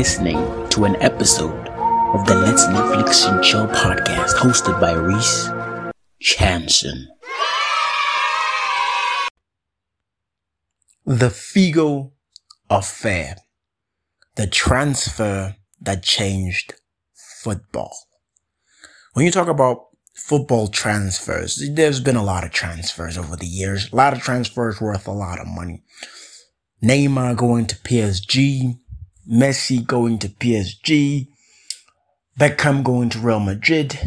listening to an episode of the Let's Netflix and Chill podcast hosted by Reese Chanson. The Figo affair. The transfer that changed football. When you talk about football transfers, there's been a lot of transfers over the years. A lot of transfers worth a lot of money. Neymar going to PSG, Messi going to PSG, Beckham going to Real Madrid.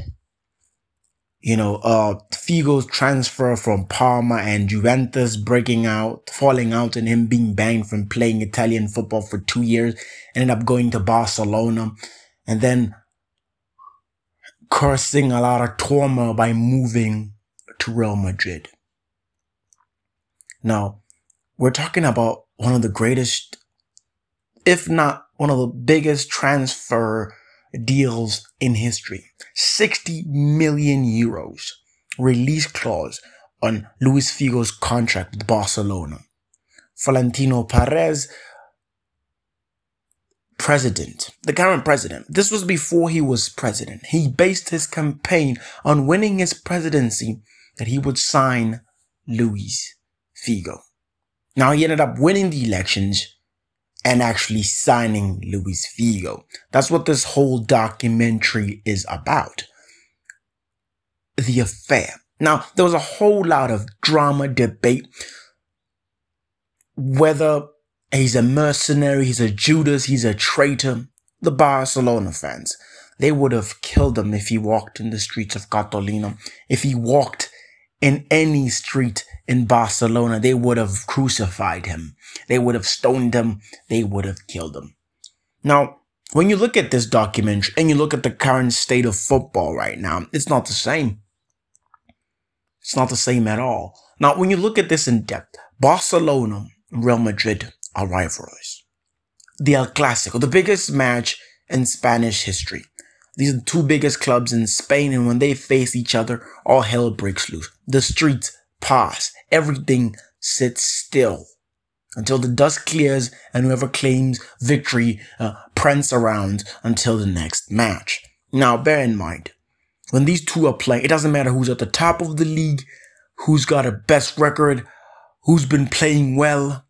You know, uh, Figo's transfer from Parma and Juventus breaking out, falling out, and him being banned from playing Italian football for two years, ended up going to Barcelona, and then cursing a lot of trauma by moving to Real Madrid. Now, we're talking about one of the greatest, if not one of the biggest transfer deals in history. 60 million euros release clause on Luis Figo's contract with Barcelona. Florentino Perez, president, the current president. This was before he was president. He based his campaign on winning his presidency that he would sign Luis Figo. Now he ended up winning the elections and actually signing Luis Figo. That's what this whole documentary is about. The affair. Now, there was a whole lot of drama debate whether he's a mercenary, he's a Judas, he's a traitor. The Barcelona fans, they would have killed him if he walked in the streets of Catalina, if he walked in any street in Barcelona, they would have crucified him. They would have stoned him. They would have killed him. Now, when you look at this documentary and you look at the current state of football right now, it's not the same. It's not the same at all. Now, when you look at this in depth, Barcelona Real Madrid are rivals. The El Clasico, the biggest match in Spanish history. These are the two biggest clubs in Spain, and when they face each other, all hell breaks loose. The streets pass. Everything sits still until the dust clears and whoever claims victory uh, prance around until the next match. Now, bear in mind, when these two are playing, it doesn't matter who's at the top of the league, who's got a best record, who's been playing well.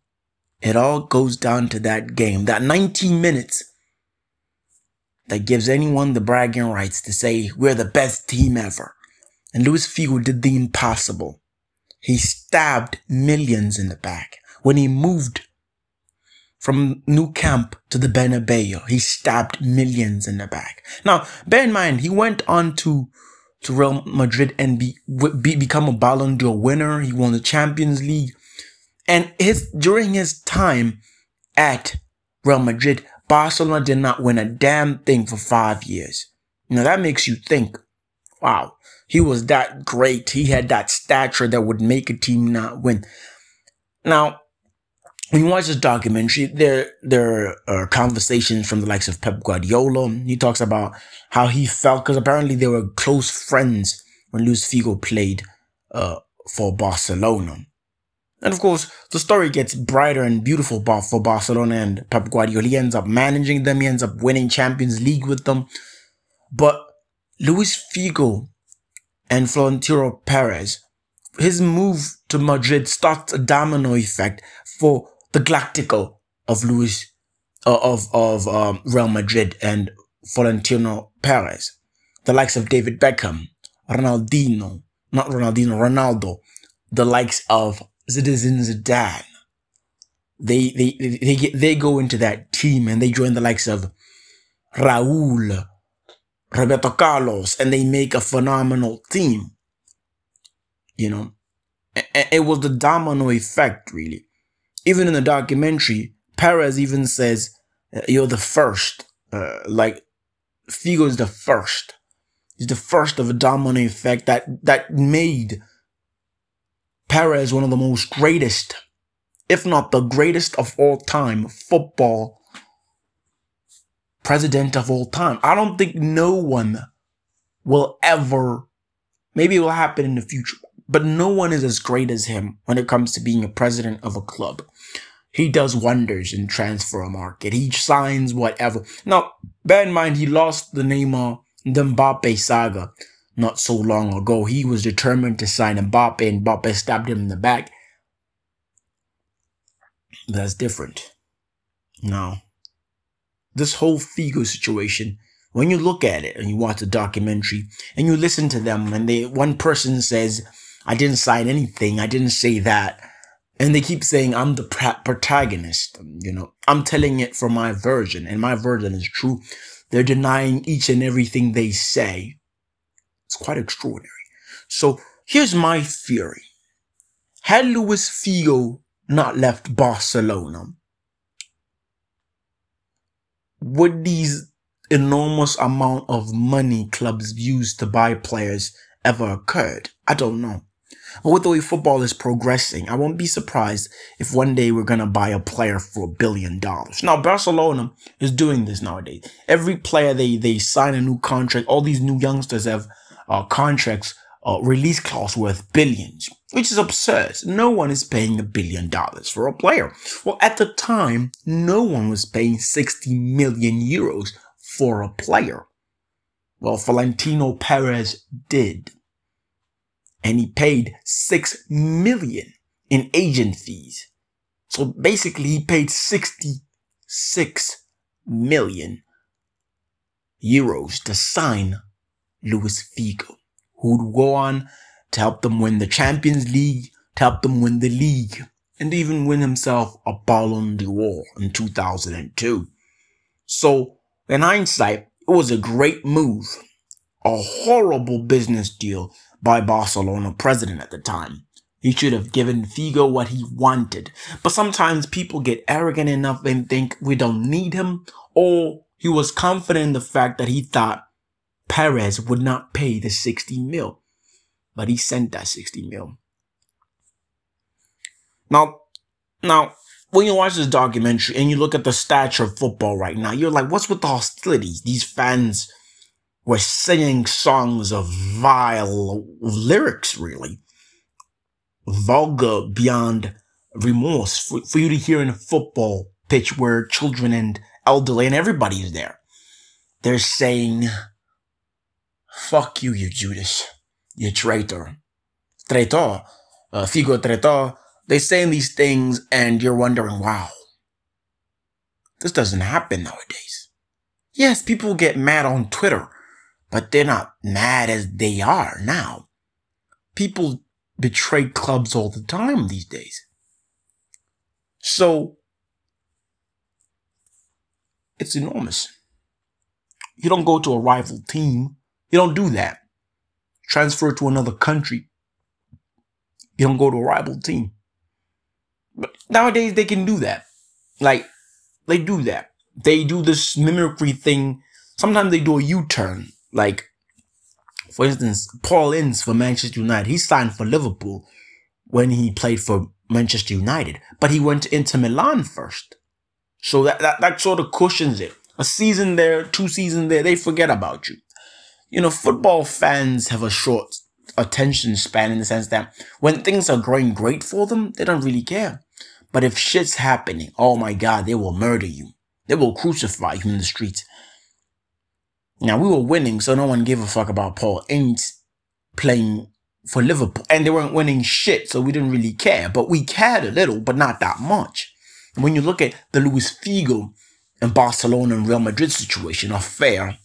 It all goes down to that game, that 19 minutes that gives anyone the bragging rights to say we're the best team ever. And Luis Figo did the impossible. He stabbed millions in the back. When he moved from Nou Camp to the Bernabeu, he stabbed millions in the back. Now, bear in mind, he went on to to Real Madrid and be, be become a Ballon d'Or winner. He won the Champions League, and his during his time at Real Madrid, Barcelona did not win a damn thing for five years. Now that makes you think, wow, he was that great. He had that stature that would make a team not win. Now, when you watch this documentary, there there are conversations from the likes of Pep Guardiola. He talks about how he felt because apparently they were close friends when Luis Figo played uh, for Barcelona. And of course, the story gets brighter and beautiful for Barcelona and Pep Guardiola. He ends up managing them. He ends up winning Champions League with them. But Luis Figo and Florentino Perez, his move to Madrid starts a domino effect for the Galactico of Luis, uh, of, of um, Real Madrid and Florentino Perez. The likes of David Beckham, Ronaldinho, not Ronaldinho, Ronaldo, the likes of Zinedine Zidane. They, they, they, get, they go into that team and they join the likes of Raul, Roberto Carlos, and they make a phenomenal team. You know, it was the domino effect, really. Even in the documentary, Perez even says, uh, You're the first. Uh, like, Figo is the first. He's the first of a domino effect that, that made Perez, one of the most greatest, if not the greatest of all time, football president of all time. I don't think no one will ever, maybe it will happen in the future, but no one is as great as him when it comes to being a president of a club. he does wonders in transfer market. He signs whatever. Now, bear in mind, he lost the Neymar Mbappe saga not so long ago. He was determined to sign Mbappe, and Mbappe stabbed him in the back. That's different. Now, this whole Figo situation, when you look at it and you watch the documentary and you listen to them, and they one person says, "I didn't sign anything. I didn't say that." And they keep saying, I'm the protagonist. You know, I'm telling it from my version, and my version is true. They're denying each and everything they say. It's quite extraordinary. So here's my theory. Had Luis Figo not left Barcelona, would these enormous amount of money clubs use to buy players ever occurred? I don't know. But with the way football is progressing, I won't be surprised if one day we're gonna buy a player for a billion dollars. Now Barcelona is doing this nowadays. Every player they they sign a new contract. All these new youngsters have uh, contracts uh, release clause worth billions, which is absurd. No one is paying a billion dollars for a player. Well, at the time, no one was paying 60 million euros for a player. Well, Florentino Perez did and he paid 6 million in agent fees. So basically he paid 66 million euros to sign Luis Figo, who would go on to help them win the Champions League, to help them win the league, and even win himself a Ballon d'Or in 2002. So, in hindsight, it was a great move, a horrible business deal by Barcelona president at the time. He should have given Figo what he wanted. But sometimes people get arrogant enough and think we don't need him, or he was confident in the fact that he thought Perez would not pay the 60 mil. But he sent that 60 mil. Now, now, when you watch this documentary and you look at the stature of football right now, you're like, what's with the hostilities? These fans were singing songs of vile lyrics, really. Vulgar beyond remorse for, for you to hear in a football pitch where children and elderly and everybody is there. They're saying, fuck you, you Judas, you traitor. Traitor, uh, figo traitor. They're saying these things and you're wondering, wow, this doesn't happen nowadays. Yes, people get mad on Twitter but they're not mad as they are now. People betray clubs all the time these days. So, it's enormous. You don't go to a rival team. You don't do that. Transfer to another country. You don't go to a rival team. But nowadays they can do that. Like, they do that. They do this mimicry thing. Sometimes they do a U-turn like, for instance, Paul Ince for Manchester United, he signed for Liverpool when he played for Manchester United, but he went into Milan first. So that, that, that sort of cushions it. A season there, two seasons there, they forget about you. You know, football fans have a short attention span in the sense that when things are going great for them, they don't really care. But if shit's happening, oh my God, they will murder you. They will crucify you in the streets. Now we were winning, so no one gave a fuck about Paul Ince playing for Liverpool, and they weren't winning shit, so we didn't really care. But we cared a little, but not that much. When you look at the Luis Figo and Barcelona and Real Madrid situation affair,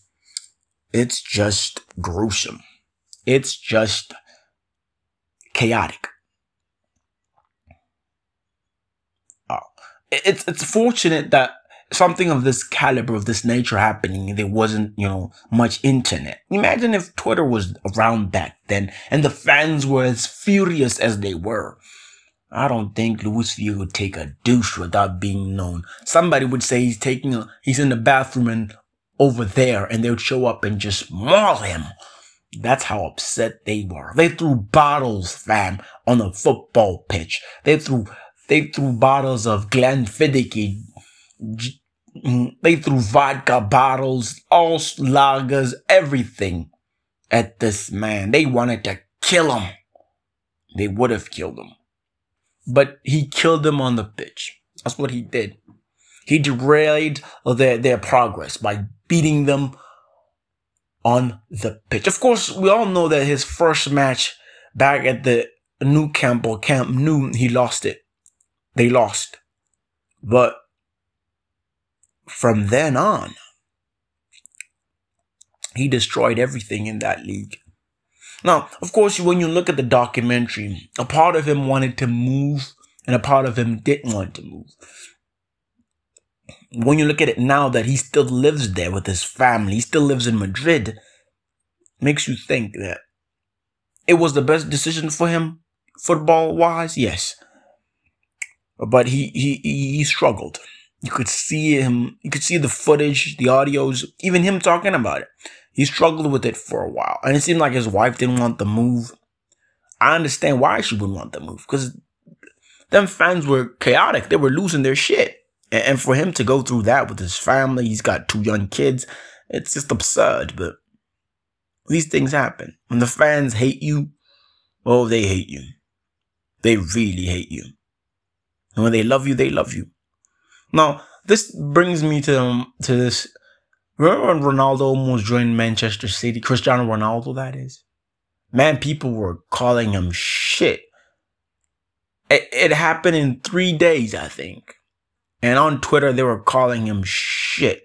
it's just gruesome. It's just chaotic. Oh, it's it's fortunate that something of this caliber, of this nature happening, there wasn't, you know, much internet. Imagine if Twitter was around back then and the fans were as furious as they were. I don't think Luis Figo would take a douche without being known. Somebody would say he's taking a, he's in the bathroom and over there and they would show up and just maul him. That's how upset they were. They threw bottles, fam, on a football pitch. They threw, they threw bottles of Glenfiddich Mm, they threw vodka bottles, all lagers, everything at this man. They wanted to kill him. They would have killed him. But he killed them on the pitch. That's what he did. He derailed their, their progress by beating them on the pitch. Of course, we all know that his first match back at the Nou Camp or Camp Nou, he lost it. They lost. But from then on, he destroyed everything in that league. Now, of course, when you look at the documentary, a part of him wanted to move and a part of him didn't want to move. When you look at it now that he still lives there with his family, he still lives in Madrid, makes you think that it was the best decision for him, football wise, yes. But he, he, he struggled. You could see him, you could see the footage, the audios, even him talking about it. He struggled with it for a while. And it seemed like his wife didn't want the move. I understand why she wouldn't want the move. Because them fans were chaotic. They were losing their shit. And for him to go through that with his family, he's got two young kids. It's just absurd. But these things happen. When the fans hate you, oh, they hate you. They really hate you. And when they love you, they love you. Now, this brings me to um, to this. Remember when Ronaldo almost joined Manchester City? Cristiano Ronaldo, that is. Man, people were calling him shit. It, it happened in three days, I think. And on Twitter, they were calling him shit.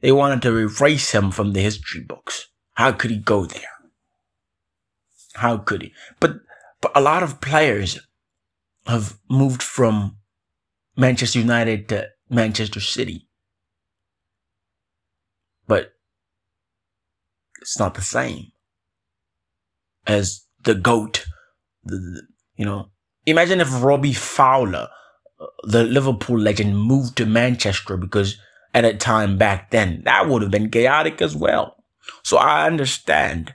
They wanted to erase him from the history books. How could he go there? How could he? But but a lot of players have moved from Manchester United to Manchester City. But it's not the same as the GOAT. The, the, you know, imagine if Robbie Fowler, the Liverpool legend, moved to Manchester because at a time back then, that would have been chaotic as well. So I understand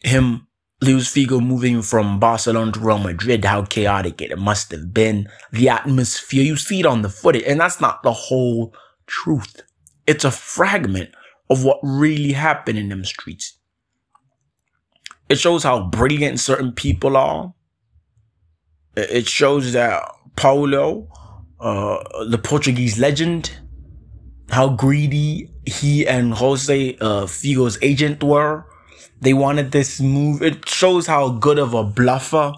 him Luis Figo moving from Barcelona to Real Madrid, how chaotic it must have been. The atmosphere, you see it on the footage, and that's not the whole truth. It's a fragment of what really happened in them streets. It shows how brilliant certain people are. It shows that Paulo, uh, the Portuguese legend, how greedy he and Jose uh, Figo's agent were they wanted this move. It shows how good of a bluffer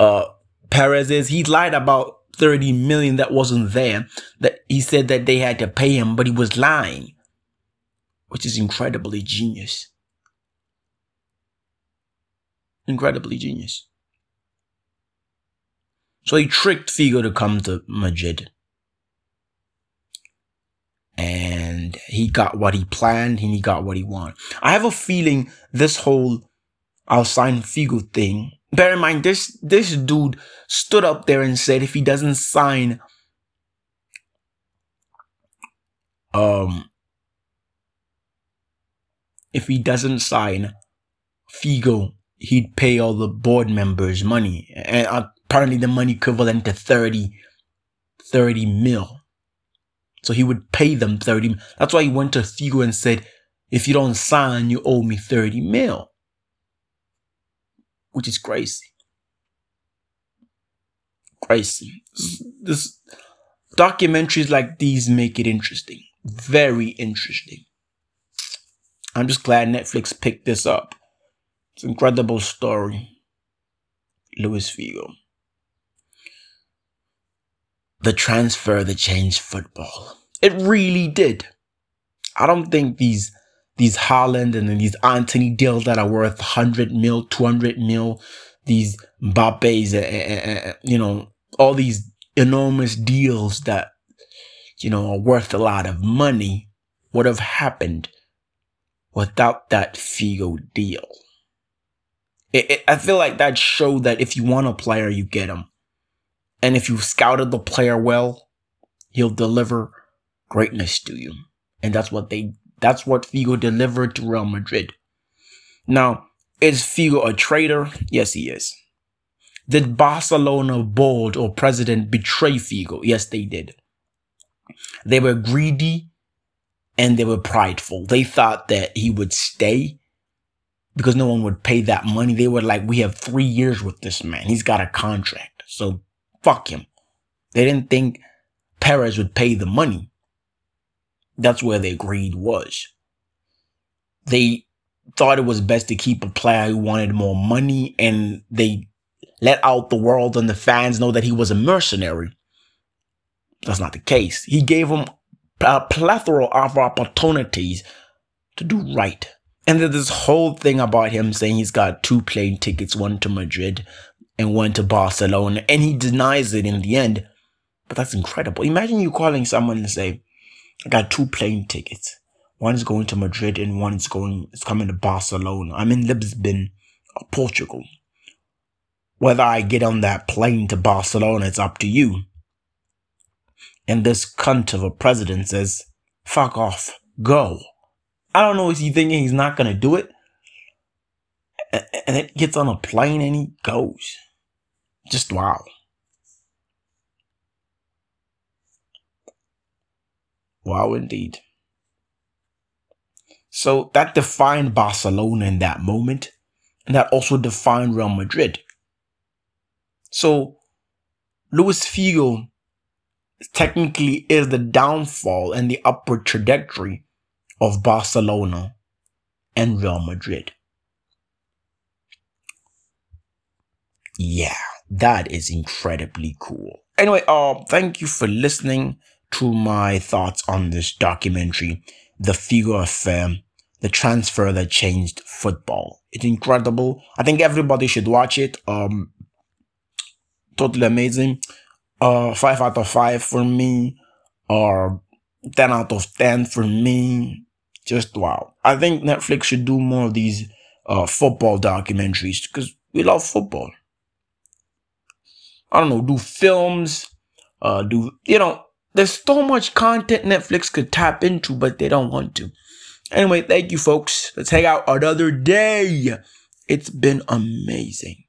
uh, Perez is. He lied about 30 million that wasn't there. That he said that they had to pay him, but he was lying, which is incredibly genius. Incredibly genius. So he tricked Figo to come to Madrid. And he got what he planned and he got what he wanted. I have a feeling this whole I'll sign Figo thing. Bear in mind, this this dude stood up there and said if he doesn't sign um if he doesn't sign Figo, he'd pay all the board members money. And apparently the money equivalent to 30, 30 mil. So he would pay them 30. That's why he went to Figo and said, if you don't sign, you owe me 30 mil. Which is crazy. Crazy. This documentaries like these make it interesting. Very interesting. I'm just glad Netflix picked this up. It's an incredible story. Luis Figo the transfer that changed football. It really did. I don't think these these Haaland and these Antony deals that are worth 100 mil, 200 mil, these Mbappe's, uh, uh, uh, you know, all these enormous deals that, you know, are worth a lot of money would have happened without that Figo deal. It, it, I feel like that showed that if you want a player, you get him. And if you've scouted the player well, he'll deliver greatness to you. And that's what they that's what Figo delivered to Real Madrid. Now, is Figo a traitor? Yes, he is. Did Barcelona board or president betray Figo? Yes, they did. They were greedy and they were prideful. They thought that he would stay because no one would pay that money. They were like, we have three years with this man. He's got a contract. So fuck him. They didn't think Perez would pay the money. That's where their greed was. They thought it was best to keep a player who wanted more money and they let out the world and the fans know that he was a mercenary. That's not the case. He gave them a plethora of opportunities to do right. And there's this whole thing about him saying he's got two plane tickets, one to Madrid and went to Barcelona, and he denies it in the end. But that's incredible. Imagine you calling someone and say, I got two plane tickets. One is going to Madrid and one is going, is coming to Barcelona. I'm in Lisbon, Portugal. Whether I get on that plane to Barcelona, it's up to you. And this cunt of a president says, fuck off, go. I don't know, is he thinking he's not gonna do it? And it gets on a plane and he goes. Just wow. Wow, indeed. So that defined Barcelona in that moment, and that also defined Real Madrid. So Luis Figo technically is the downfall and the upward trajectory of Barcelona and Real Madrid. Yeah, that is incredibly cool. Anyway, uh, thank you for listening to my thoughts on this documentary, The Figo Affair the transfer that changed football. It's incredible. I think everybody should watch it. Um, totally amazing. Uh, five out of five for me, or ten out of ten for me. Just wow. I think Netflix should do more of these uh, football documentaries because we love football. I don't know, do films, uh, do you know? There's so much content Netflix could tap into, but they don't want to. Anyway, thank you, folks. Let's hang out another day. It's been amazing.